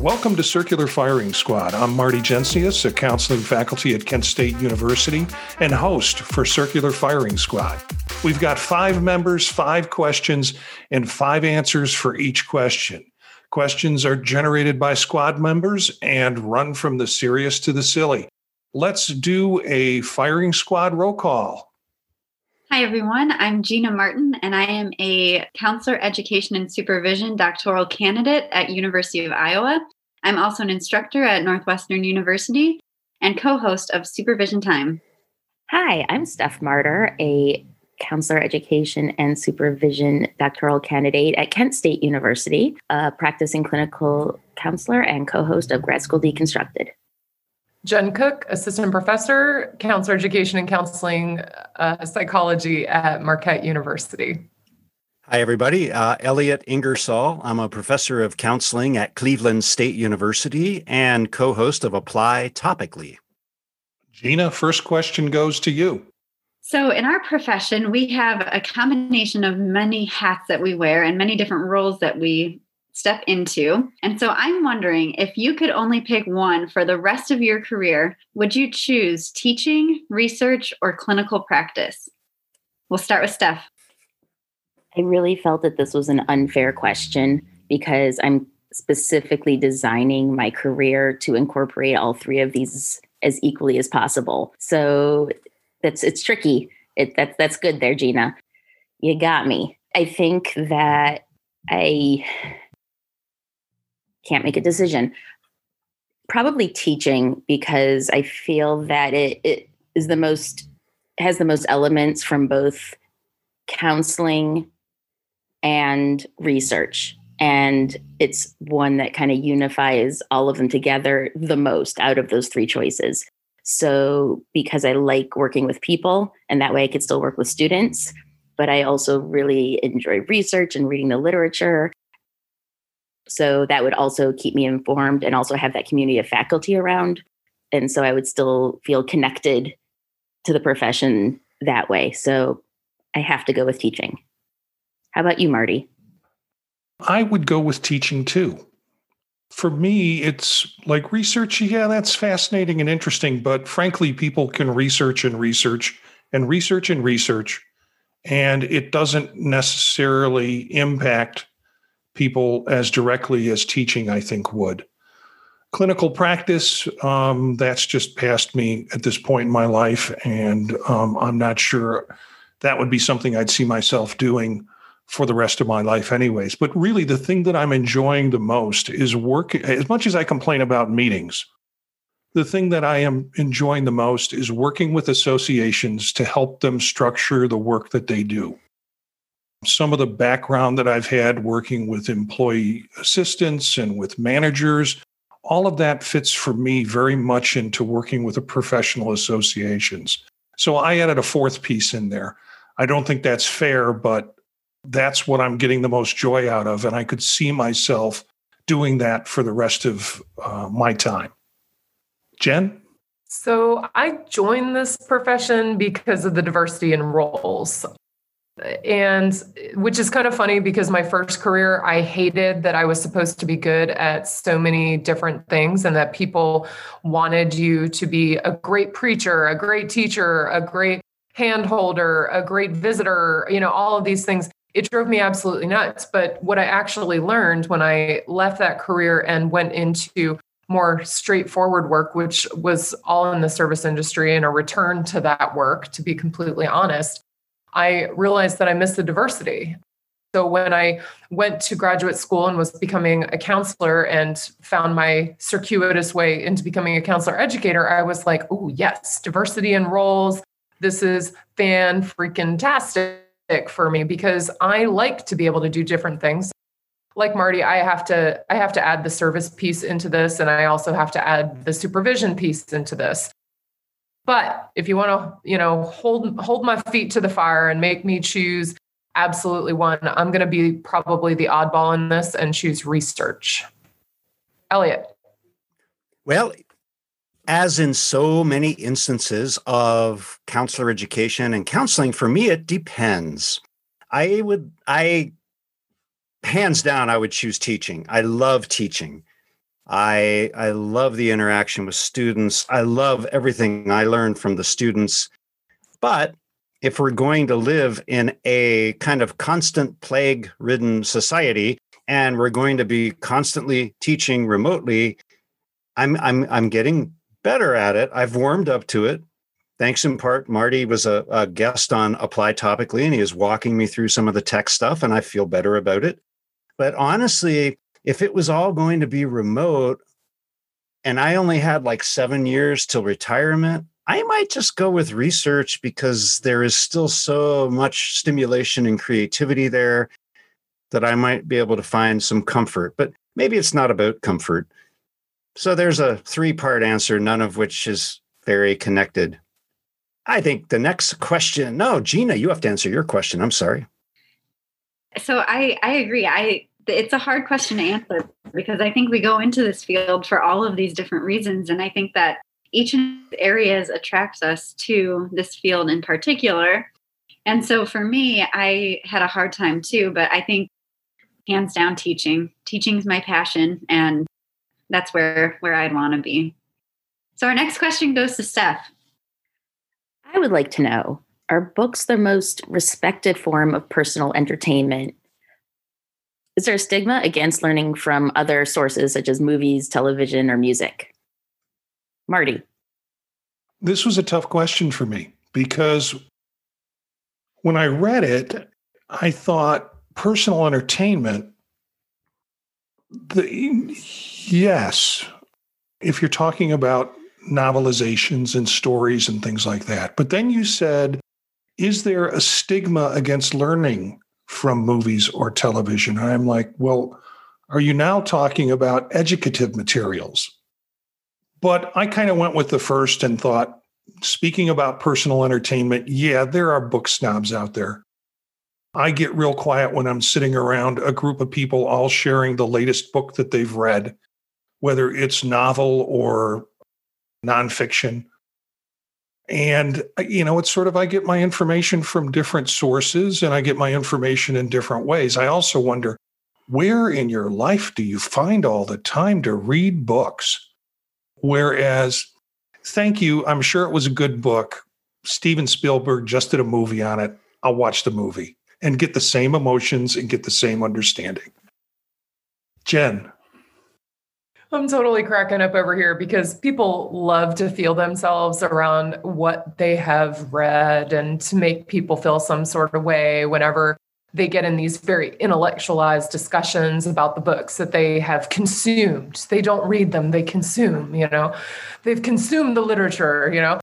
Welcome to Circular Firing Squad. I'm Marty Jencius, a counseling faculty at Kent State University and host for Circular Firing Squad. We've got five members, five questions, and five answers for each question. Questions are generated by squad members and run from the serious to the silly. Let's do a firing squad roll call. Hi, everyone. I'm Gina Martin, and I am a counselor education and supervision doctoral candidate at University of Iowa. I'm also an instructor at Northwestern University and co-host of Supervision Time. Hi, I'm Steph Martyr, a counselor education and supervision doctoral candidate at Kent State University, a practicing clinical counselor and co-host of Grad School Deconstructed. Jen Cook, assistant professor, counselor education and counseling uh, psychology at Marquette University. Hi, everybody. Uh, Elliot Ingersoll. I'm a professor of counseling at Cleveland State University and co host of Apply Topically. Gina, first question goes to you. So, in our profession, we have a combination of many hats that we wear and many different roles that we step into. And so I'm wondering if you could only pick one for the rest of your career, would you choose teaching, research, or clinical practice? We'll start with Steph. I really felt that this was an unfair question because I'm specifically designing my career to incorporate all three of these as equally as possible. So that's it's tricky. It that's that's good there, Gina. You got me. I think that I can't make a decision. Probably teaching because I feel that it, it is the most has the most elements from both counseling and research. And it's one that kind of unifies all of them together the most out of those three choices. So, because I like working with people, and that way I could still work with students, but I also really enjoy research and reading the literature so that would also keep me informed and also have that community of faculty around. And so I would still feel connected to the profession that way. So I have to go with teaching. How about you, Marty? I would go with teaching too. For me, it's like research. Yeah, that's fascinating and interesting. But frankly, people can research and research and research and research, and it doesn't necessarily impact people as directly as teaching, I think, would. Clinical practice, um, that's just past me at this point in my life. And um, I'm not sure that would be something I'd see myself doing for the rest of my life, anyways. But really, the thing that I'm enjoying the most is work. As much as I complain about meetings, the thing that I am enjoying the most is working with associations to help them structure the work that they do some of the background that I've had working with employee assistants and with managers, all of that fits for me very much into working with the professional associations. So I added a fourth piece in there. I don't think that's fair, but that's what I'm getting the most joy out of. And I could see myself doing that for the rest of uh, my time. Jen? So I joined this profession because of the diversity in roles and which is kind of funny because my first career i hated that i was supposed to be good at so many different things and that people wanted you to be a great preacher a great teacher a great hand holder a great visitor you know all of these things it drove me absolutely nuts but what i actually learned when i left that career and went into more straightforward work which was all in the service industry and a return to that work to be completely honest I realized that I missed the diversity. So when I went to graduate school and was becoming a counselor and found my circuitous way into becoming a counselor educator, I was like, oh, yes, diversity in roles. This is fan freaking tastic for me because I like to be able to do different things. Like Marty, I have to I have to add the service piece into this and I also have to add the supervision piece into this. But if you want to, you know, hold hold my feet to the fire and make me choose absolutely one, I'm going to be probably the oddball in this and choose research. Elliot. Well, as in so many instances of counselor education and counseling, for me, it depends. I would, I, hands down, I would choose teaching. I love teaching. I I love the interaction with students. I love everything I learned from the students. But if we're going to live in a kind of constant plague ridden society and we're going to be constantly teaching remotely, I'm I'm I'm getting better at it. I've warmed up to it. Thanks in part, Marty was a, a guest on Apply Topically, and he is walking me through some of the tech stuff, and I feel better about it. But honestly, if it was all going to be remote and I only had like seven years till retirement, I might just go with research because there is still so much stimulation and creativity there that I might be able to find some comfort. But maybe it's not about comfort. So there's a three part answer, none of which is very connected. I think the next question, no, Gina, you have to answer your question. I'm sorry. So I, I agree. I it's a hard question to answer because I think we go into this field for all of these different reasons. And I think that each of areas attracts us to this field in particular. And so for me, I had a hard time too, but I think hands down teaching. Teaching is my passion and that's where where I'd want to be. So our next question goes to Steph. I would like to know are books the most respected form of personal entertainment? Is there a stigma against learning from other sources such as movies, television, or music? Marty. This was a tough question for me because when I read it, I thought personal entertainment, the, yes, if you're talking about novelizations and stories and things like that. But then you said, is there a stigma against learning from movies or television? I'm like, well, are you now talking about educative materials? But I kind of went with the first and thought, speaking about personal entertainment, yeah, there are book snobs out there. I get real quiet when I'm sitting around a group of people all sharing the latest book that they've read, whether it's novel or nonfiction. And, uh, you know, it's sort of I get my information from different sources and I get my information in different ways. I also wonder where in your life do you find all the time to read books? Whereas, thank you, I'm sure it was a good book. Steven Spielberg just did a movie on it. I'll watch the movie and get the same emotions and get the same understanding. Jen. I'm totally cracking up over here because people love to feel themselves around what they have read and to make people feel some sort of way whenever they get in these very intellectualized discussions about the books that they have consumed. They don't read them, they consume, you know. They've consumed the literature, you know.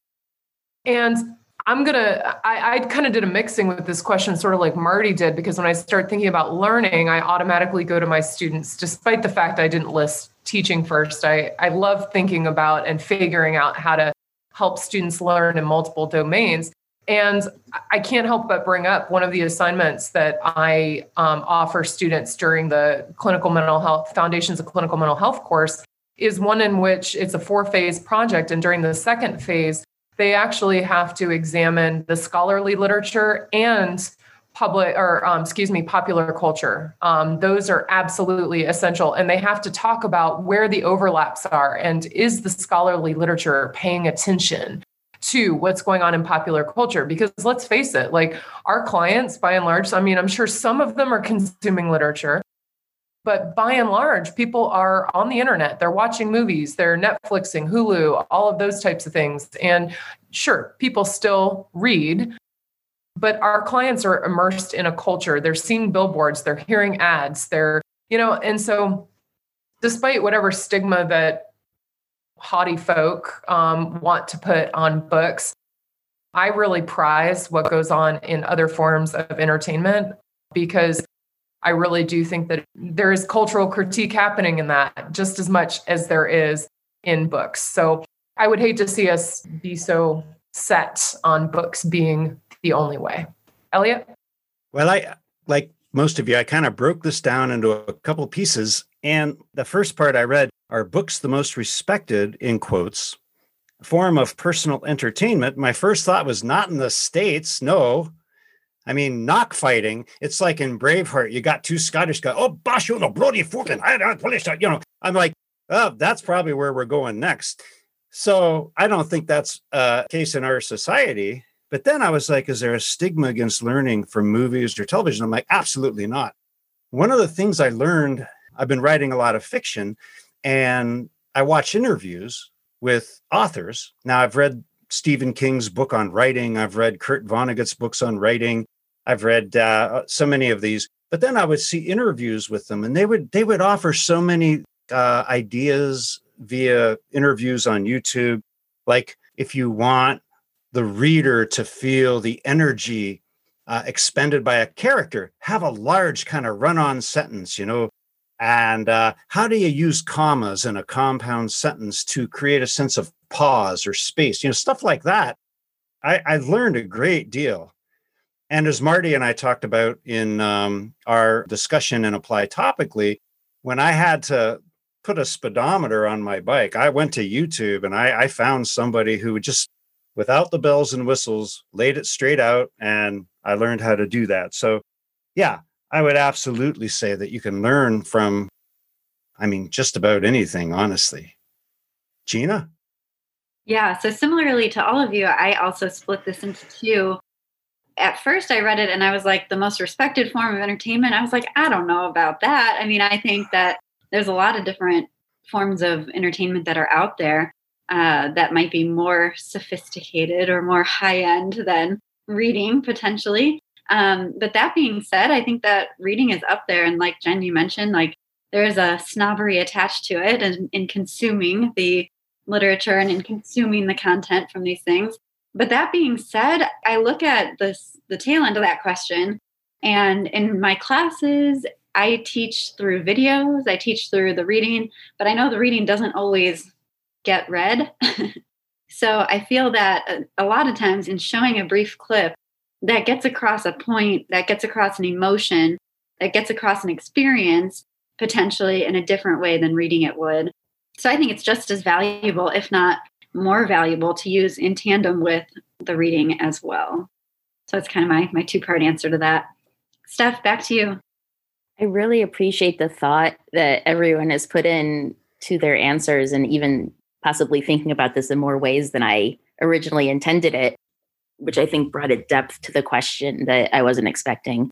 And I'm gonna, I, I kind of did a mixing with this question, sort of like Marty did, because when I start thinking about learning, I automatically go to my students, despite the fact I didn't list teaching first. I, I love thinking about and figuring out how to help students learn in multiple domains. And I can't help but bring up one of the assignments that I um, offer students during the clinical mental health foundations of clinical mental health course is one in which it's a four phase project. And during the second phase, they actually have to examine the scholarly literature and public or um, excuse me popular culture. Um, those are absolutely essential and they have to talk about where the overlaps are and is the scholarly literature paying attention to what's going on in popular culture? Because let's face it like our clients by and large i mean i'm sure some of them are consuming literature but by and large people are on the internet. They're watching movies. They're netflixing hulu all of those types of things. And sure people still read but our clients are immersed in a culture. They're seeing billboards. They're hearing ads. They're you know and so despite whatever stigma that haughty folk um, want to put on books i really prize what goes on in other forms of entertainment because i really do think that there is cultural critique happening in that just as much as there is in books so i would hate to see us be so set on books being the only way. Elliot? Well, I like most of you, I kind of broke this down into a couple pieces. And the first part I read are books the most respected, in quotes, form of personal entertainment. My first thought was not in the States. No. I mean, knock fighting. It's like in Braveheart, you got two Scottish guys. Oh, Basho, no, bloody fucking, I don't police, you know. I'm like, oh, that's probably where we're going next. So I don't think that's a case in our society. But then I was like, is there a stigma against learning from movies or television? I'm like, absolutely not. One of the things I learned, I've been writing a lot of fiction and I watch interviews with authors. Now, I've read Stephen King's book on writing, I've read Kurt Vonnegut's books on writing, I've read uh, so many of these. But then I would see interviews with them, and they would they would offer so many uh, ideas via interviews on YouTube. Like if you want the reader to feel the energy uh, expended by a character, have a large kind of run-on sentence, you know. And uh, how do you use commas in a compound sentence to create a sense of pause or space? You know, stuff like that. I, I learned a great deal. And as Marty and I talked about in um, our discussion and apply topically, when I had to put a speedometer on my bike. I went to YouTube and I, I found somebody who just, without the bells and whistles, laid it straight out, and I learned how to do that. So, yeah, I would absolutely say that you can learn from, I mean, just about anything, honestly. Gina? Yeah. So, similarly to all of you, I also split this into two. At first, I read it and I was like, the most respected form of entertainment. I was like, I don't know about that. I mean, I think that there's a lot of different forms of entertainment that are out there uh, that might be more sophisticated or more high end than reading potentially. Um, but that being said, I think that reading is up there. And like Jen, you mentioned, like there's a snobbery attached to it and in consuming the literature and in consuming the content from these things. But that being said, I look at this the tail end of that question. And in my classes I teach through videos, I teach through the reading, but I know the reading doesn't always get read. so I feel that a, a lot of times in showing a brief clip that gets across a point, that gets across an emotion, that gets across an experience potentially in a different way than reading it would. So I think it's just as valuable, if not more valuable, to use in tandem with the reading as well. So it's kind of my, my two part answer to that. Steph, back to you. I really appreciate the thought that everyone has put in to their answers and even possibly thinking about this in more ways than I originally intended it, which I think brought a depth to the question that I wasn't expecting.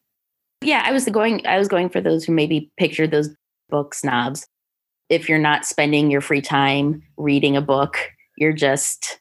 Yeah, I was going I was going for those who maybe pictured those book snobs. If you're not spending your free time reading a book, you're just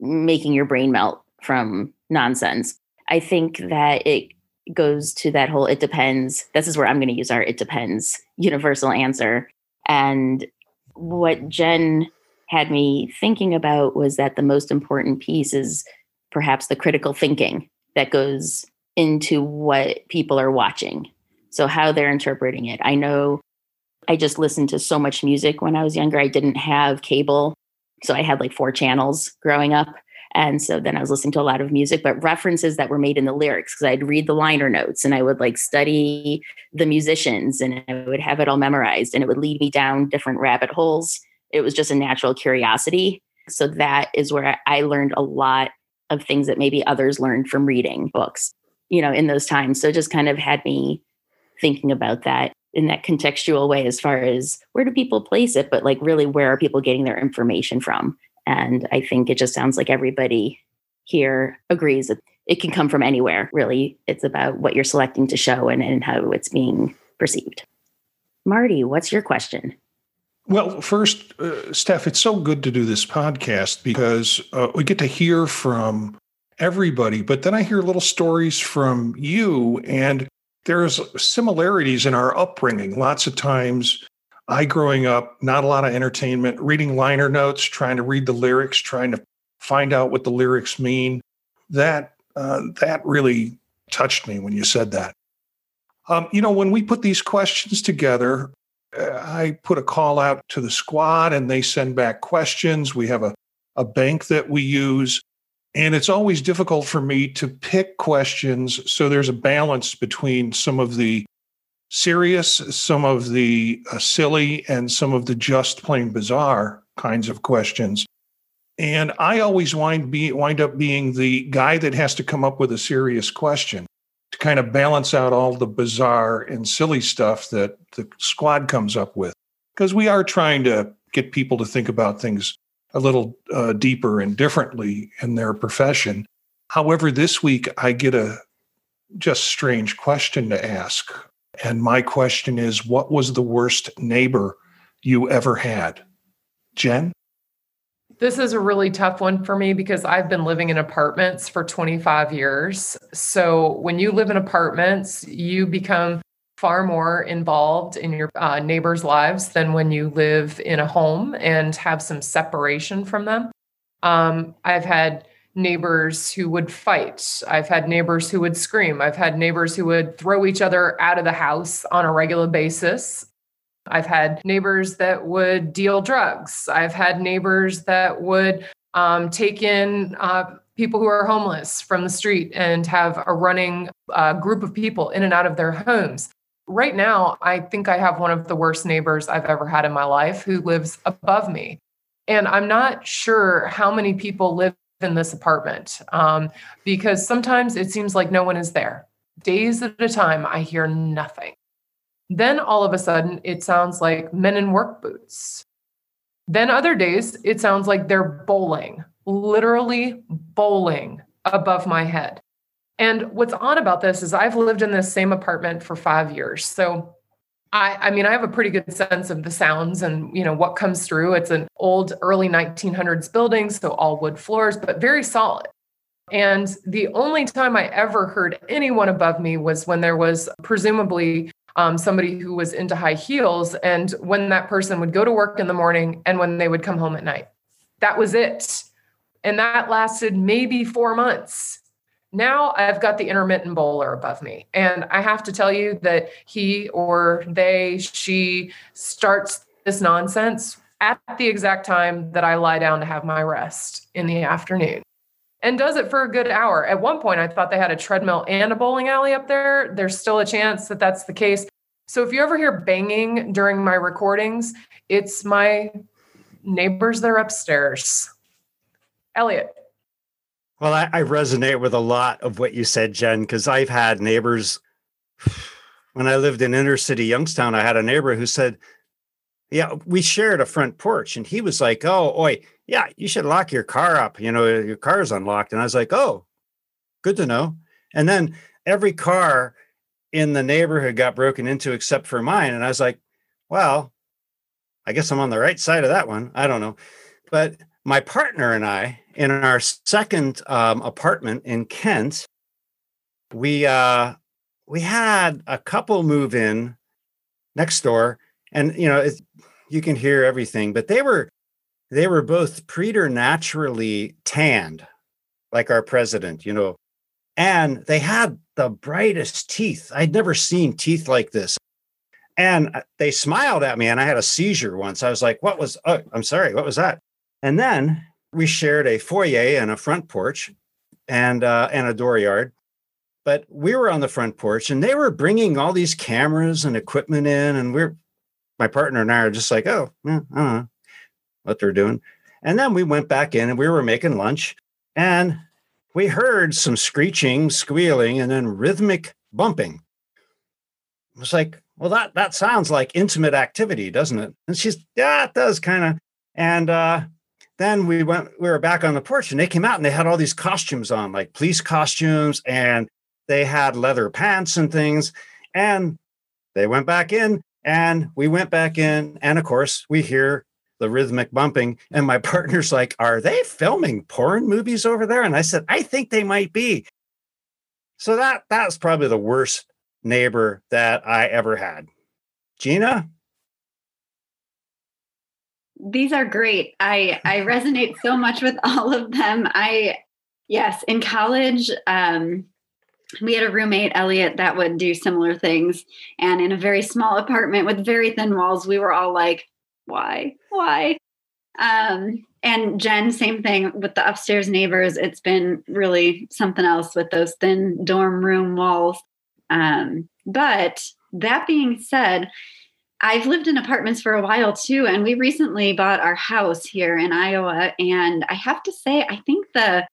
making your brain melt from nonsense. I think mm. that it goes to that whole it depends. This is where I'm going to use our it depends universal answer. And what Jen had me thinking about was that the most important piece is perhaps the critical thinking that goes into what people are watching. So, how they're interpreting it. I know I just listened to so much music when I was younger. I didn't have cable. So, I had like four channels growing up. And so then I was listening to a lot of music, but references that were made in the lyrics because I'd read the liner notes and I would like study the musicians and I would have it all memorized and it would lead me down different rabbit holes. It was just a natural curiosity. So that is where I learned a lot of things that maybe others learned from reading books, you know, in those times. So just kind of had me thinking about that in that contextual way as far as where do people place it, but like really where are people getting their information from? And I think it just sounds like everybody here agrees that it can come from anywhere, really. It's about what you're selecting to show and, and how it's being perceived. Marty, what's your question? Well, first, uh, Steph, it's so good to do this podcast because uh, we get to hear from everybody, but then I hear little stories from you, and there's similarities in our upbringing. Lots of times, I, growing up, not a lot of entertainment, reading liner notes, trying to read the lyrics, trying to find out what the lyrics mean. That uh, that really touched me when you said that. Um, you know, when we put these questions together, uh, I put a call out to the squad, and they send back questions. We have a a bank that we use. And it's always difficult for me to pick questions. So there's a balance between some of the serious, some of the uh, silly, and some of the just plain bizarre kinds of questions. And I always wind, be, wind up being the guy that has to come up with a serious question to kind of balance out all the bizarre and silly stuff that the squad comes up with. Because we are trying to get people to think about things a little uh, deeper and differently in their profession. However, this week I get a just strange question to ask. And my question is what was the worst neighbor you ever had? Jen? This is a really tough one for me because I've been living in apartments for 25 years. So when you live in apartments, you become far more involved in your uh, neighbors' lives than when you live in a home and have some separation from them. Um, I've had neighbors who would fight. I've had neighbors who would scream. I've had neighbors who would throw each other out of the house on a regular basis. I've had neighbors that would deal drugs. I've had neighbors that would um, take in uh, people who are homeless from the street and have a running uh, group of people in and out of their homes. Right now, I think I have one of the worst neighbors I've ever had in my life who lives above me. And I'm not sure how many people live in this apartment um, because sometimes it seems like no one is there. Days at a time, I hear nothing. Then all of a sudden, it sounds like men in work boots. Then other days, it sounds like they're bowling, literally bowling above my head. And what's odd about this is I've lived in this same apartment for five years. So I, I mean, I have a pretty good sense of the sounds and you know what comes through. It's an old early 1900s building, so all wood floors, but very solid. And the only time I ever heard anyone above me was when there was presumably um, somebody who was into high heels, and when that person would go to work in the morning and when they would come home at night. That was it. And that lasted maybe four months. Now I've got the intermittent bowler above me. And I have to tell you that he or they, she starts this nonsense at the exact time that I lie down to have my rest in the afternoon and does it for a good hour. At one point, I thought they had a treadmill and a bowling alley up there. There's still a chance that that's the case. So if you ever hear banging during my recordings, it's my neighbors that are upstairs. Elliot. Well, I, I resonate with a lot of what you said, Jen, because I've had neighbors. When I lived in inner city Youngstown, I had a neighbor who said, Yeah, we shared a front porch. And he was like, Oh, oi, yeah, you should lock your car up. You know, your car's unlocked. And I was like, oh, good to know. And then every car in the neighborhood got broken into except for mine. And I was like, well, I guess I'm on the right side of that one. I don't know. But my partner and I, in our second um, apartment in Kent, we uh, we had a couple move in next door, and you know you can hear everything, but they were they were both preternaturally tanned, like our president, you know, and they had the brightest teeth. I'd never seen teeth like this. And uh, they smiled at me, and I had a seizure once. I was like, What was, oh, I'm sorry, what was that? And then we shared a foyer and a front porch and, uh, and a dooryard. But we were on the front porch and they were bringing all these cameras and equipment in. And we're, my partner and I are just like, Oh, yeah, I don't know what they're doing. And then we went back in and we were making lunch and we heard some screeching, squealing, and then rhythmic bumping. It was like, well, that that sounds like intimate activity, doesn't it? And she's, yeah, it does kind of. And uh, then we went, we were back on the porch and they came out and they had all these costumes on, like police costumes, and they had leather pants and things. And they went back in and we went back in. And of course, we hear the rhythmic bumping. And my partner's like, Are they filming porn movies over there? And I said, I think they might be. So that that's probably the worst neighbor that I ever had. Gina? These are great. I I resonate so much with all of them. I yes, in college, um, we had a roommate, Elliot, that would do similar things. And in a very small apartment with very thin walls, we were all like, why? Why? Um, and Jen, same thing with the upstairs neighbors. It's been really something else with those thin dorm room walls. Um, but that being said, I've lived in apartments for a while too, and we recently bought our house here in Iowa. And I have to say, I think the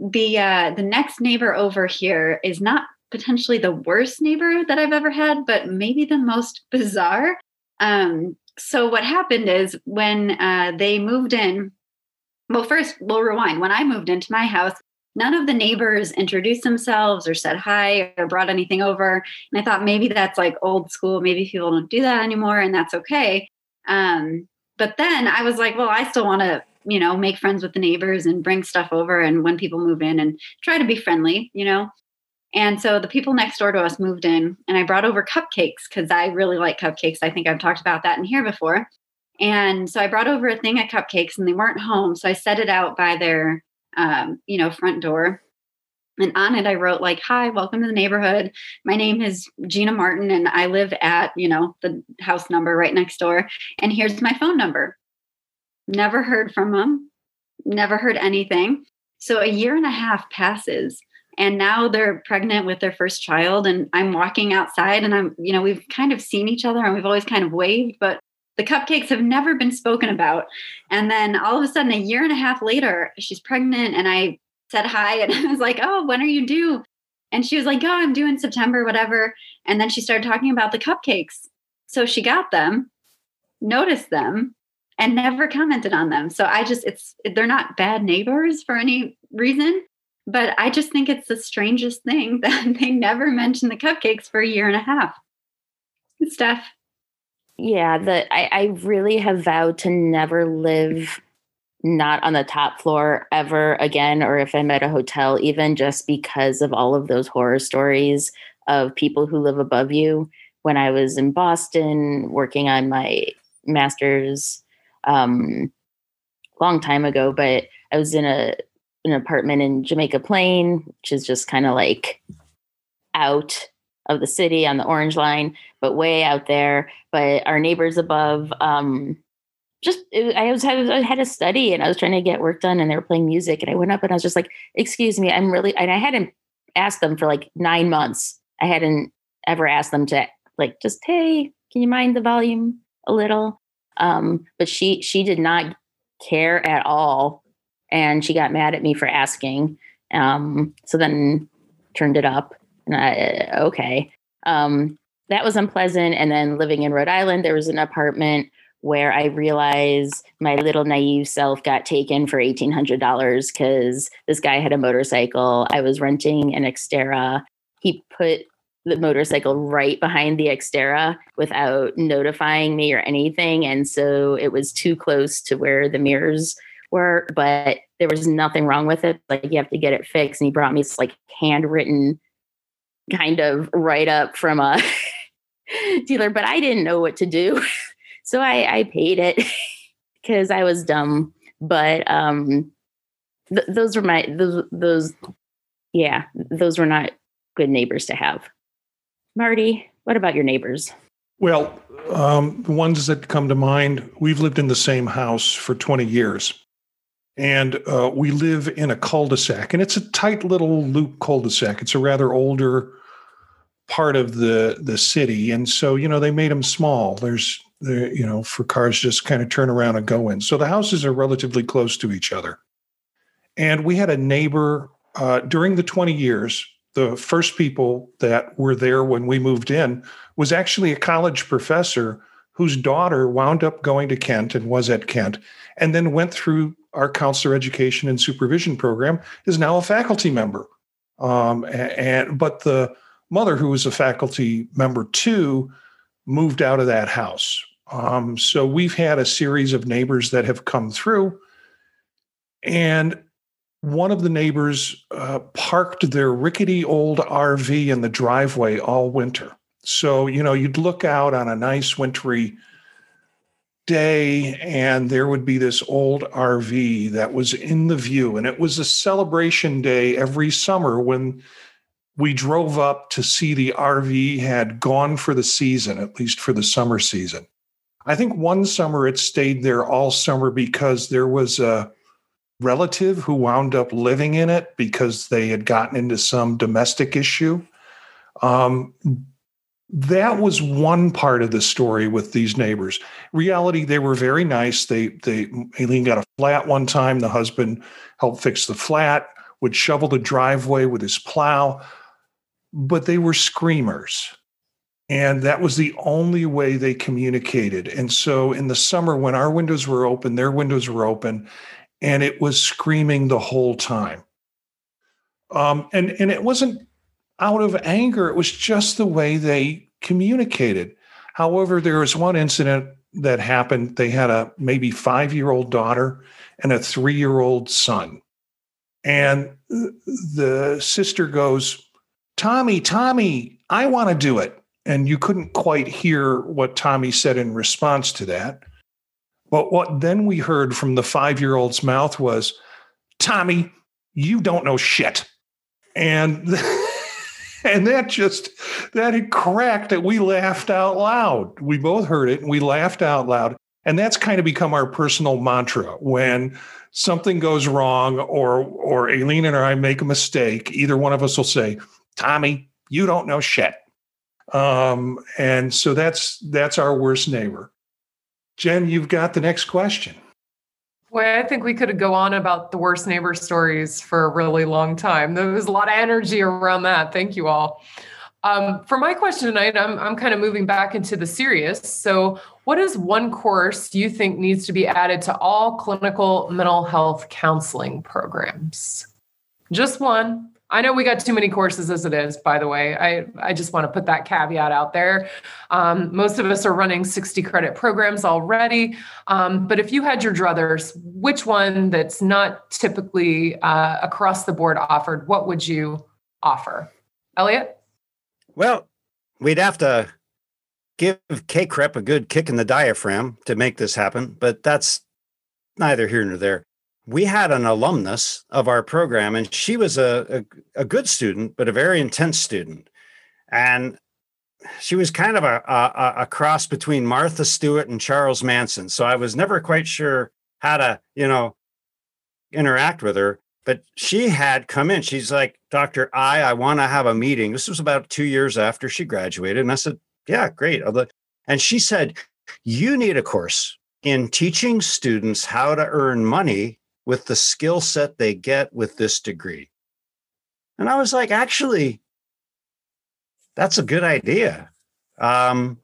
the uh, the next neighbor over here is not potentially the worst neighbor that I've ever had, but maybe the most bizarre. Um, so what happened is when uh, they moved in, well, first we'll rewind. When I moved into my house, none of the neighbors introduced themselves or said hi or brought anything over. And I thought maybe that's like old school. Maybe people don't do that anymore, and that's okay. Um, but then I was like, well, I still want to, you know, make friends with the neighbors and bring stuff over. And when people move in and try to be friendly, you know. And so the people next door to us moved in, and I brought over cupcakes because I really like cupcakes. I think I've talked about that in here before. And so I brought over a thing of cupcakes, and they weren't home. So I set it out by their, um, you know, front door. And on it, I wrote like, "Hi, welcome to the neighborhood. My name is Gina Martin, and I live at, you know, the house number right next door. And here's my phone number." Never heard from them. Never heard anything. So a year and a half passes and now they're pregnant with their first child and i'm walking outside and i'm you know we've kind of seen each other and we've always kind of waved but the cupcakes have never been spoken about. And then all of a sudden a year and a half later she's pregnant and i said hi and i was like oh when are you due? And she was like oh i'm due in september whatever. And then she started talking about the cupcakes. So she got them noticed them and never commented on them. So i just it's they're not bad neighbors for any reason but I just think it's the strangest thing that they never mentioned the cupcakes for a year and a half. Steph. Yeah, the I, I really have vowed to never live not on the top floor ever again, or if I'm at a hotel, even just because of all of those horror stories of people who live above you. When I was in Boston working on my master's, um, long time ago, but I was in a an apartment in Jamaica Plain, which is just kind of like out of the city on the orange line, but way out there. But our neighbors above, um, just it, I was I had a study and I was trying to get work done, and they were playing music, and I went up and I was just like, "Excuse me, I'm really," and I hadn't asked them for like nine months. I hadn't ever asked them to like just, "Hey, can you mind the volume a little?" Um, but she she did not care at all and she got mad at me for asking. Um, so then turned it up, I okay. Um, that was unpleasant. And then living in Rhode Island, there was an apartment where I realized my little naive self got taken for eighteen hundred dollars because this guy had a motorcycle. I was renting an Xterra. He put the motorcycle right behind the Xterra without notifying me or anything, and so it was too close to where the mirrors were, but there was nothing wrong with it. Like you have to get it fixed. And he brought me this like handwritten kind of write up from a dealer, but I didn't know what to do. so I, I paid it because I was dumb. But um th- those were my those those yeah, those were not good neighbors to have. Marty, what about your neighbors? Well, um, the ones that come to mind, we've lived in the same house for 20 years. And uh, we live in a cul-de-sac, and it's a tight little loop cul-de-sac. It's a rather older part of the the city, and so you know they made them small. There's there, you know for cars just kind of turn around and go in. So the houses are relatively close to each other. And we had a neighbor uh, during the 20 years. The first people that were there when we moved in was actually a college professor whose daughter wound up going to Kent and was at Kent, and then went through our counselor education and supervision program is now a faculty member. Um, and but the mother, who was a faculty member too, moved out of that house. Um, so we've had a series of neighbors that have come through, and one of the neighbors uh, parked their rickety old RV in the driveway all winter. So you know you'd look out on a nice wintry day and there would be this old RV that was in the view. And it was a celebration day every summer when we drove up to see the RV had gone for the season, at least for the summer season. I think one summer it stayed there all summer because there was a relative who wound up living in it because they had gotten into some domestic issue. Um, that was one part of the story with these neighbors. Reality, they were very nice. They they Aileen got a flat one time. The husband helped fix the flat, would shovel the driveway with his plow, but they were screamers. And that was the only way they communicated. And so in the summer, when our windows were open, their windows were open, and it was screaming the whole time. Um, and, and it wasn't out of anger, it was just the way they communicated. However, there was one incident that happened. They had a maybe five year old daughter and a three year old son. And the sister goes, Tommy, Tommy, I want to do it. And you couldn't quite hear what Tommy said in response to that. But what then we heard from the five year old's mouth was, Tommy, you don't know shit. And and that just that had cracked that we laughed out loud. We both heard it and we laughed out loud. And that's kind of become our personal mantra when something goes wrong or or Aileen and I make a mistake, either one of us will say, Tommy, you don't know shit. Um, and so that's that's our worst neighbor. Jen, you've got the next question. Well, I think we could go on about the worst neighbor stories for a really long time. There was a lot of energy around that. Thank you all. Um, for my question tonight, I'm, I'm kind of moving back into the serious. So, what is one course you think needs to be added to all clinical mental health counseling programs? Just one. I know we got too many courses as it is, by the way. I, I just want to put that caveat out there. Um, most of us are running 60 credit programs already. Um, but if you had your druthers, which one that's not typically uh, across the board offered, what would you offer? Elliot? Well, we'd have to give CACREP a good kick in the diaphragm to make this happen, but that's neither here nor there we had an alumnus of our program, and she was a, a, a good student, but a very intense student. And she was kind of a, a, a, cross between Martha Stewart and Charles Manson. So I was never quite sure how to, you know, interact with her. But she had come in. She's like, Dr. I, I want to have a meeting. This was about two years after she graduated. And I said, Yeah, great. And she said, You need a course in teaching students how to earn money with the skill set they get with this degree. And I was like, actually, that's a good idea. Um,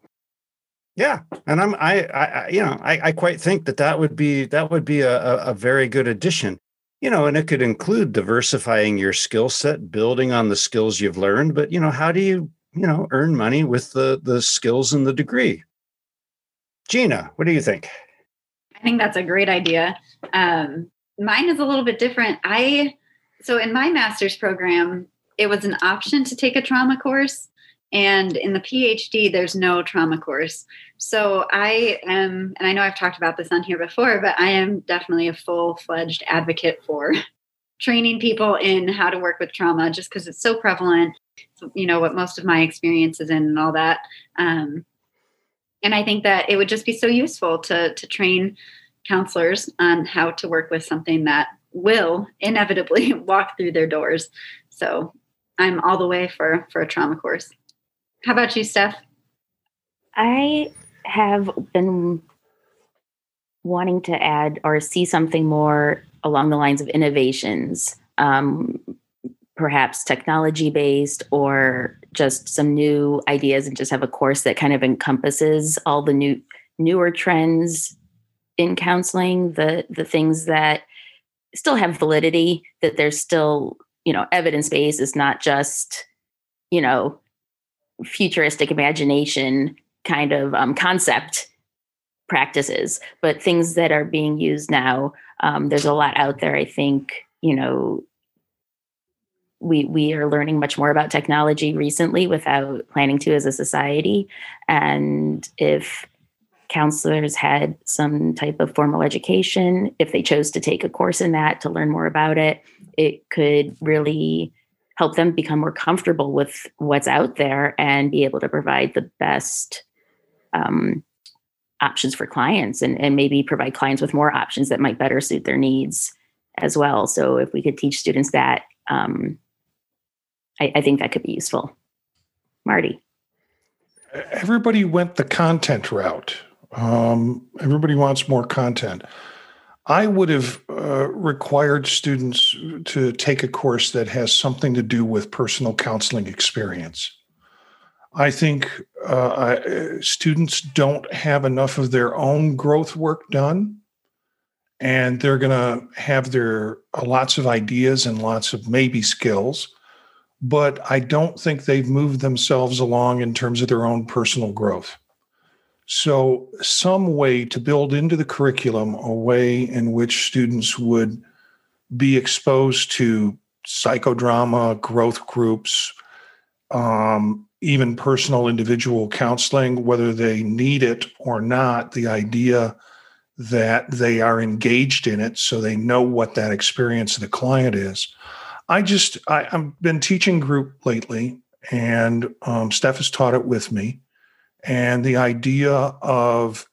yeah, and I'm I, I you know I, I quite think that that would be that would be a, a very good addition. You know, and it could include diversifying your skill set, building on the skills you've learned. But you know, how do you you know earn money with the the skills and the degree? Gina, what do you think? I think that's a great idea. Um, mine is a little bit different. I so in my master's program, it was an option to take a trauma course. And in the PhD, there's no trauma course. So I am, and I know I've talked about this on here before, but I am definitely a full fledged advocate for training people in how to work with trauma just because it's so prevalent, you know, what most of my experience is in and all that. Um, and I think that it would just be so useful to, to train counselors on how to work with something that will inevitably walk through their doors. So I'm all the way for for a trauma course. How about you, Steph? I have been wanting to add or see something more along the lines of innovations, um, perhaps technology based or just some new ideas, and just have a course that kind of encompasses all the new newer trends in counseling the the things that still have validity that there's still you know evidence base is not just you know futuristic imagination kind of um, concept practices but things that are being used now um, there's a lot out there i think you know we we are learning much more about technology recently without planning to as a society. And if counselors had some type of formal education, if they chose to take a course in that to learn more about it, it could really help them become more comfortable with what's out there and be able to provide the best um, options for clients and, and maybe provide clients with more options that might better suit their needs as well. So if we could teach students that, um, I, I think that could be useful. Marty. Everybody went the content route um, everybody wants more content. I would have uh, required students to take a course that has something to do with personal counseling experience. I think uh, I, students don't have enough of their own growth work done, and they're going to have their uh, lots of ideas and lots of maybe skills, but I don't think they've moved themselves along in terms of their own personal growth. So, some way to build into the curriculum a way in which students would be exposed to psychodrama, growth groups, um, even personal individual counseling, whether they need it or not, the idea that they are engaged in it so they know what that experience of the client is. I just, I, I've been teaching group lately, and um, Steph has taught it with me. And the idea of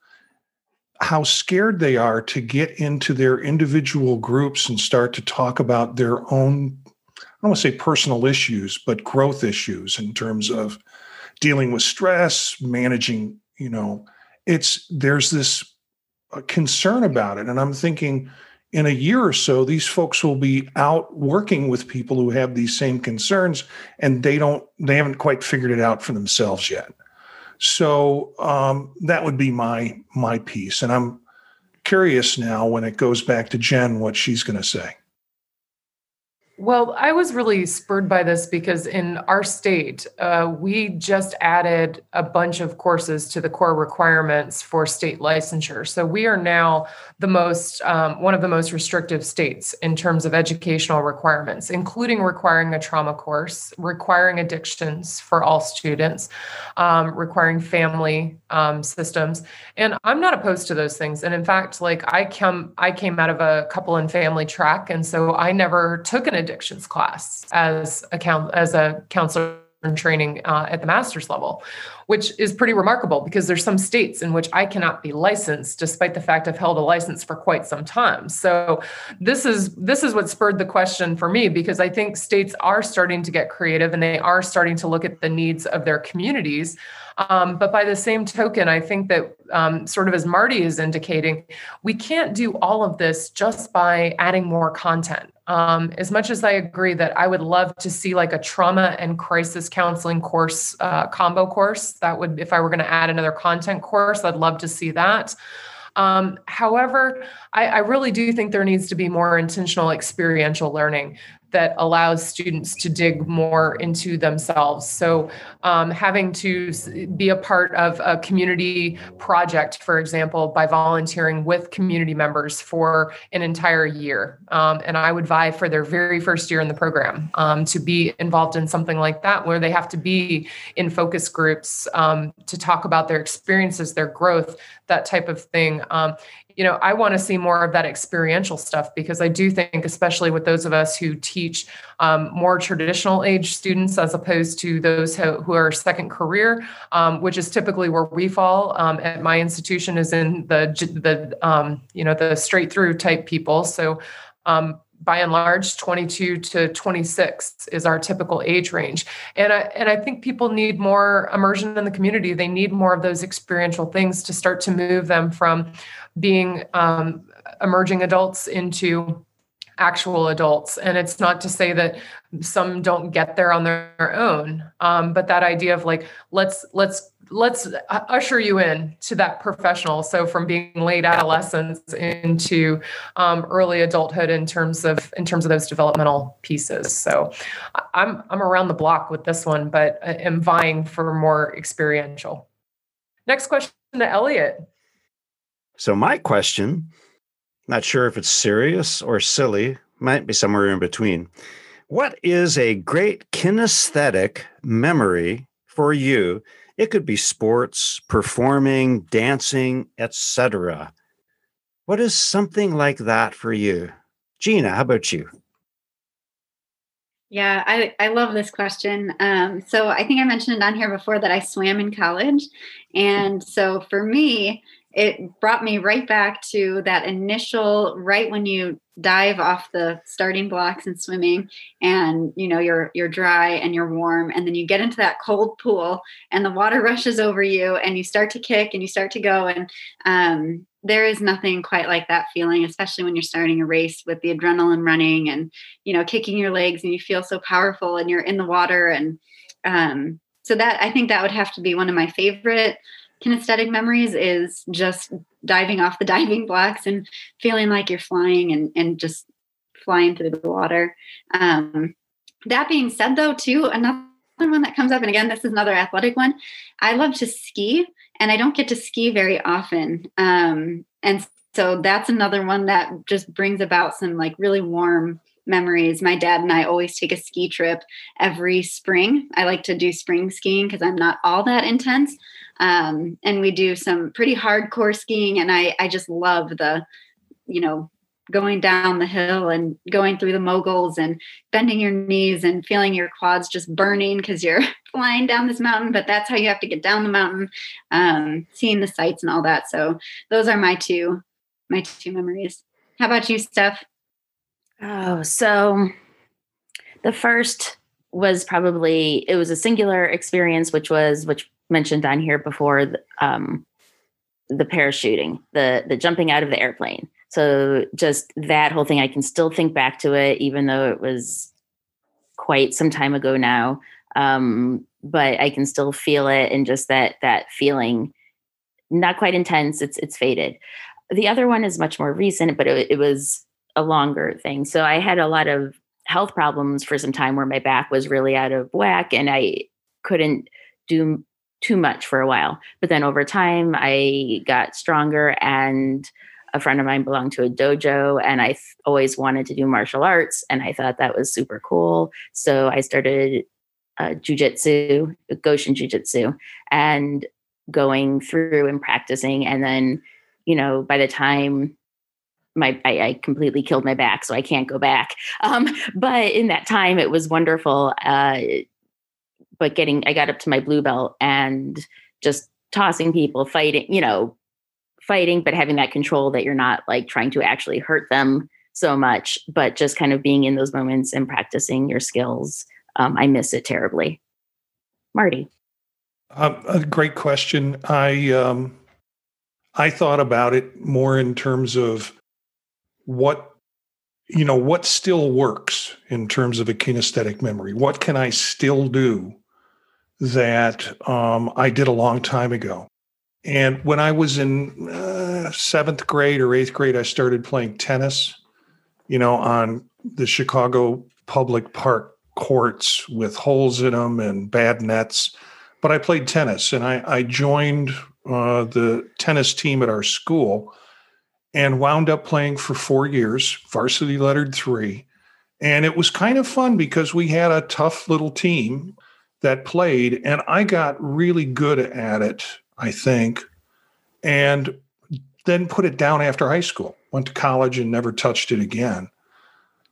how scared they are to get into their individual groups and start to talk about their own I don't want to say personal issues, but growth issues in terms of dealing with stress, managing, you know, it's there's this uh, concern about it. And I'm thinking in a year or so, these folks will be out working with people who have these same concerns and they don't, they haven't quite figured it out for themselves yet. So um, that would be my my piece. And I'm curious now when it goes back to Jen what she's going to say. Well, I was really spurred by this because in our state, uh, we just added a bunch of courses to the core requirements for state licensure. So we are now the most, um, one of the most restrictive states in terms of educational requirements, including requiring a trauma course, requiring addictions for all students, um, requiring family um, systems. And I'm not opposed to those things. And in fact, like I come, I came out of a couple and family track, and so I never took an addictions class as a count as a counselor in training uh, at the master's level, which is pretty remarkable because there's some states in which I cannot be licensed, despite the fact I've held a license for quite some time. So this is this is what spurred the question for me because I think states are starting to get creative and they are starting to look at the needs of their communities. Um, but by the same token, I think that um, sort of as Marty is indicating, we can't do all of this just by adding more content. Um, as much as I agree that I would love to see like a trauma and crisis counseling course, uh, combo course, that would, if I were going to add another content course, I'd love to see that. Um, however, I, I, really do think there needs to be more intentional experiential learning that allows students to dig more into themselves. So, um, having to be a part of a community project, for example, by volunteering with community members for an entire year. Um, and I would vie for their very first year in the program um, to be involved in something like that, where they have to be in focus groups um, to talk about their experiences, their growth, that type of thing. You know, I want to see more of that experiential stuff because I do think, especially with those of us who teach um, more traditional age students as opposed to those who, who are second career, um, which is typically where we fall um, at my institution, is in the the um, you know the straight through type people. So um, by and large 22 to 26 is our typical age range. And I, and I think people need more immersion in the community. They need more of those experiential things to start to move them from being um, emerging adults into actual adults. And it's not to say that some don't get there on their own um, but that idea of like let's let's let's usher you in to that professional. So from being late adolescence into um, early adulthood in terms of in terms of those developmental pieces. So i'm i'm around the block with this one but am vying for more experiential. Next question to elliot. So, my question, not sure if it's serious or silly, might be somewhere in between. What is a great kinesthetic memory for you? It could be sports, performing, dancing, etc. What is something like that for you? Gina, how about you? Yeah, I, I love this question. Um, so I think I mentioned it on here before that I swam in college. And so for me, it brought me right back to that initial right when you dive off the starting blocks in swimming and you know you're you're dry and you're warm and then you get into that cold pool and the water rushes over you and you start to kick and you start to go and um, there is nothing quite like that feeling especially when you're starting a race with the adrenaline running and you know kicking your legs and you feel so powerful and you're in the water and um, so that I think that would have to be one of my favorite kinesthetic memories is just diving off the diving blocks and feeling like you're flying and, and just flying through the water. Um, that being said, though, too, another one that comes up, and again, this is another athletic one. I love to ski, and I don't get to ski very often. Um, and so that's another one that just brings about some like really warm memories. My dad and I always take a ski trip every spring. I like to do spring skiing because I'm not all that intense. Um, and we do some pretty hardcore skiing. And I, I just love the, you know, going down the hill and going through the moguls and bending your knees and feeling your quads just burning because you're flying down this mountain. But that's how you have to get down the mountain, um, seeing the sights and all that. So those are my two, my two memories. How about you, Steph? Oh, so the first was probably it was a singular experience, which was which mentioned on here before the, um, the parachuting, the the jumping out of the airplane. So just that whole thing, I can still think back to it, even though it was quite some time ago now. Um, but I can still feel it, and just that that feeling, not quite intense. It's it's faded. The other one is much more recent, but it, it was a longer thing. So I had a lot of health problems for some time where my back was really out of whack and I couldn't do too much for a while. But then over time, I got stronger and a friend of mine belonged to a dojo and I th- always wanted to do martial arts and I thought that was super cool. So I started uh, jujitsu, Goshin jujitsu, and going through and practicing. And then, you know, by the time my I, I, completely killed my back, so I can't go back. Um, but in that time, it was wonderful. Uh, but getting, I got up to my blue belt and just tossing people, fighting, you know, fighting, but having that control that you're not like trying to actually hurt them so much, but just kind of being in those moments and practicing your skills. Um, I miss it terribly. Marty. Uh, a great question. I um, I thought about it more in terms of what you know what still works in terms of a kinesthetic memory? What can i still do that um, i did a long time ago? And when i was in uh, seventh grade or eighth grade i started playing tennis you know on the chicago public park courts with holes in them and bad nets. But i played tennis and i, I joined uh, the tennis team at our school and wound up playing for four years, varsity lettered three. And it was kind of fun because we had a tough little team that played, and I got really good at it, I think, and then put it down after high school. Went to college and never touched it again,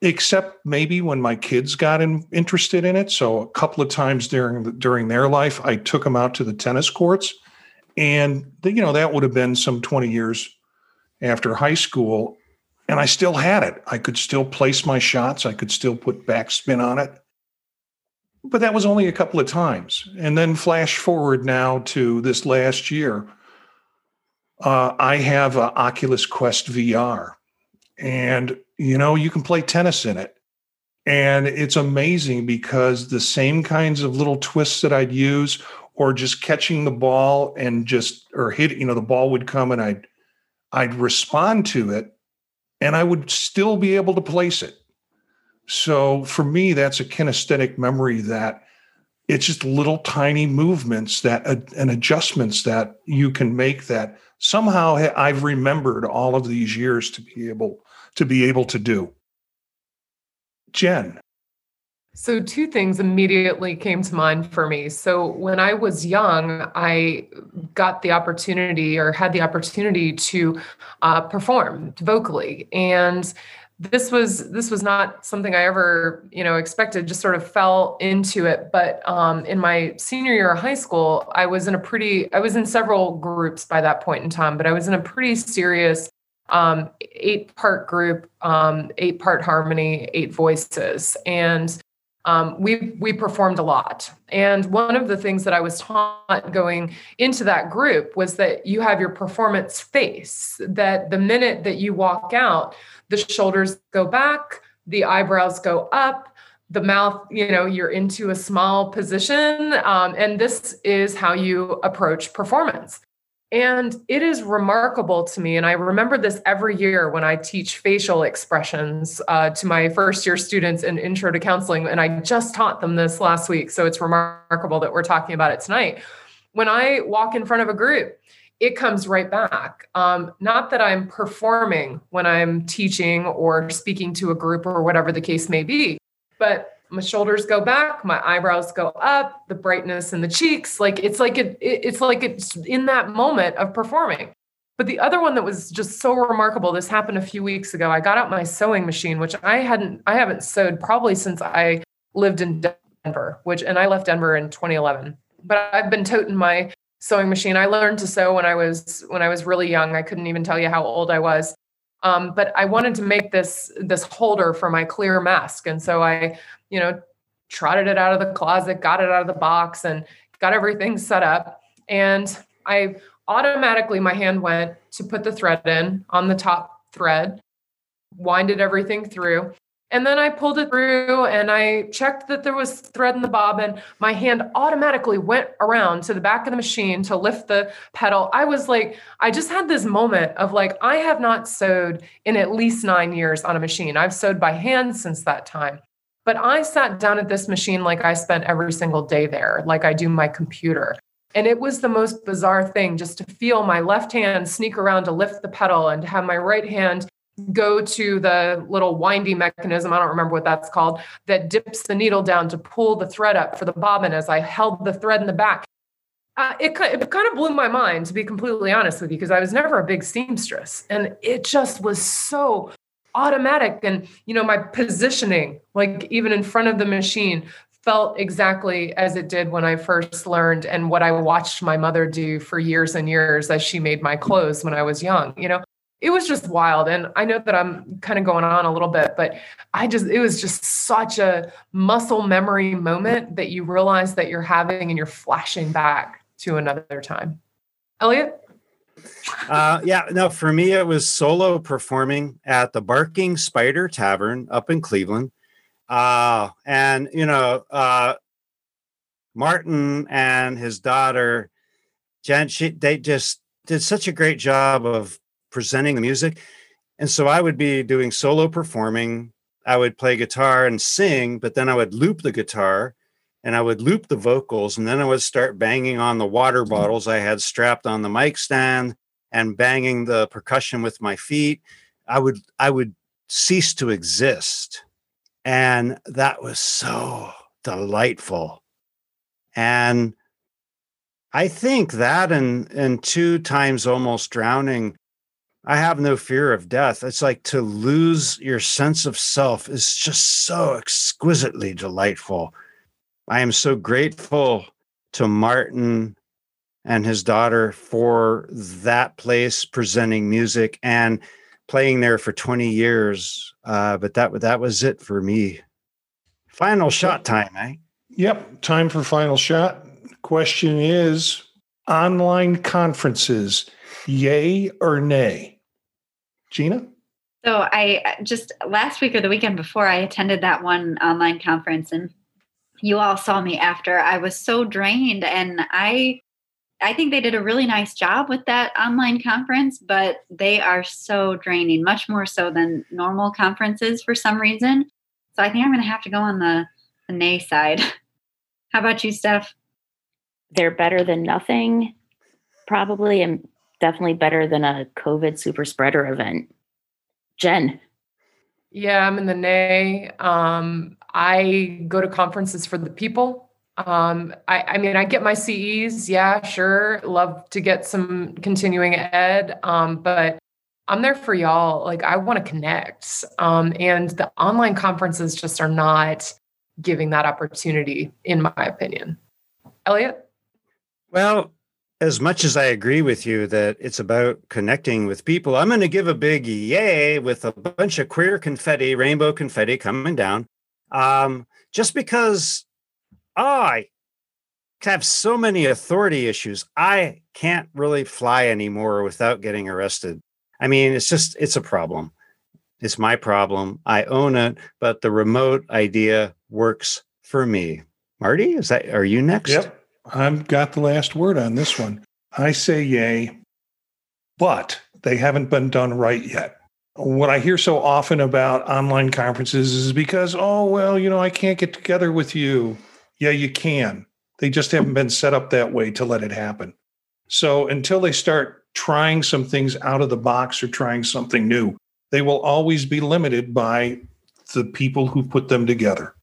except maybe when my kids got in, interested in it. So a couple of times during the, during their life, I took them out to the tennis courts, and the, you know that would have been some twenty years after high school, and I still had it. I could still place my shots, I could still put backspin on it. But that was only a couple of times. And then flash forward now to this last year. Uh, I have a Oculus Quest VR, and you know, you can play tennis in it. And it's amazing because the same kinds of little twists that I'd use, or just catching the ball and just, or hit, you know, the ball would come and I'd I'd respond to it and I would still be able to place it. So for me, that's a kinesthetic memory that it's just little tiny movements that uh, and adjustments that you can make that somehow I've remembered all of these years to be able to be able to do. Jen, so, two things immediately came to mind for me. So, when I was young, I got the opportunity or had the opportunity to uh, perform vocally, and this was this was not something I ever you know expected. Just sort of fell into it. But um, in my senior year of high school, I was in a pretty I was in several groups by that point in time, but I was in a pretty serious um, eight part group, um, eight part harmony, eight voices, and um, we we performed a lot and one of the things that i was taught going into that group was that you have your performance face that the minute that you walk out the shoulders go back the eyebrows go up the mouth, you know, you're into a small position. Um, and this is how you approach performance. And it is remarkable to me. And I remember this every year when I teach facial expressions uh, to my first year students in intro to counseling. And I just taught them this last week. So it's remarkable that we're talking about it tonight. When I walk in front of a group, it comes right back. Um, not that I'm performing when I'm teaching or speaking to a group or whatever the case may be, but my shoulders go back, my eyebrows go up, the brightness in the cheeks, like it's like it, it's like it's in that moment of performing. But the other one that was just so remarkable, this happened a few weeks ago. I got out my sewing machine, which I hadn't, I haven't sewed probably since I lived in Denver, which, and I left Denver in 2011. But I've been toting my sewing machine. I learned to sew when I was when I was really young. I couldn't even tell you how old I was. Um, but I wanted to make this this holder for my clear mask, and so I, you know, trotted it out of the closet, got it out of the box, and got everything set up. And I automatically my hand went to put the thread in on the top thread, winded everything through, and then I pulled it through and I checked that there was thread in the bobbin. My hand automatically went around to the back of the machine to lift the pedal. I was like, I just had this moment of like, I have not sewed in at least nine years on a machine. I've sewed by hand since that time. But I sat down at this machine like I spent every single day there, like I do my computer. And it was the most bizarre thing just to feel my left hand sneak around to lift the pedal and to have my right hand go to the little windy mechanism, I don't remember what that's called, that dips the needle down to pull the thread up for the bobbin as I held the thread in the back. Uh, it, it kind of blew my mind, to be completely honest with you, because I was never a big seamstress. And it just was so automatic. And, you know, my positioning, like even in front of the machine, felt exactly as it did when I first learned and what I watched my mother do for years and years as she made my clothes when I was young. You know, it was just wild. And I know that I'm kind of going on a little bit, but I just, it was just such a muscle memory moment that you realize that you're having and you're flashing back to another time. Elliot? Uh, yeah, no, for me, it was solo performing at the Barking Spider Tavern up in Cleveland. Uh, and, you know, uh, Martin and his daughter, Jen, she, they just did such a great job of presenting the music. And so I would be doing solo performing. I would play guitar and sing, but then I would loop the guitar and I would loop the vocals. And then I would start banging on the water mm-hmm. bottles I had strapped on the mic stand and banging the percussion with my feet. I would, I would cease to exist. And that was so delightful. And I think that and and two times almost drowning I have no fear of death. It's like to lose your sense of self is just so exquisitely delightful. I am so grateful to Martin and his daughter for that place presenting music and playing there for 20 years. Uh, but that that was it for me. Final shot time, eh? Yep, time for final shot. Question is online conferences Yay or nay? Gina? So I just last week or the weekend before I attended that one online conference and you all saw me after. I was so drained and I I think they did a really nice job with that online conference, but they are so draining, much more so than normal conferences for some reason. So I think I'm going to have to go on the, the nay side. How about you, Steph? They're better than nothing, probably, and definitely better than a COVID super spreader event. Jen. Yeah, I'm in the nay. Um, I go to conferences for the people. Um, I, I, mean, I get my CEs. Yeah, sure. Love to get some continuing ed. Um, but I'm there for y'all. Like, I want to connect. Um, and the online conferences just are not giving that opportunity, in my opinion. Elliot? Well, as much as I agree with you that it's about connecting with people, I'm going to give a big yay with a bunch of queer confetti, rainbow confetti coming down. Um, just because I have so many authority issues, I can't really fly anymore without getting arrested. I mean, it's just, it's a problem. It's my problem. I own it, but the remote idea works for me. Marty, is that are you next? Yep. I've got the last word on this one. I say yay, but they haven't been done right yet. What I hear so often about online conferences is because, oh, well, you know, I can't get together with you. Yeah, you can. They just haven't been set up that way to let it happen. So until they start trying some things out of the box or trying something new, they will always be limited by the people who put them together.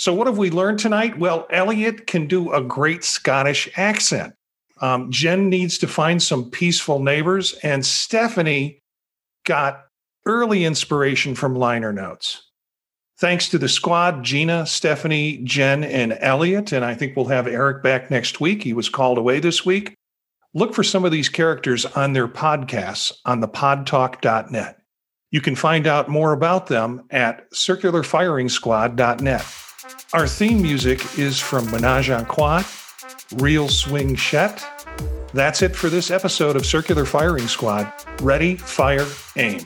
So, what have we learned tonight? Well, Elliot can do a great Scottish accent. Um, Jen needs to find some peaceful neighbors, and Stephanie got early inspiration from liner notes. Thanks to the squad, Gina, Stephanie, Jen, and Elliot. And I think we'll have Eric back next week. He was called away this week. Look for some of these characters on their podcasts on the podtalk.net. You can find out more about them at circularfiringsquad.net. Our theme music is from Menage a Quad, Real Swing Shet. That's it for this episode of Circular Firing Squad. Ready, fire, aim.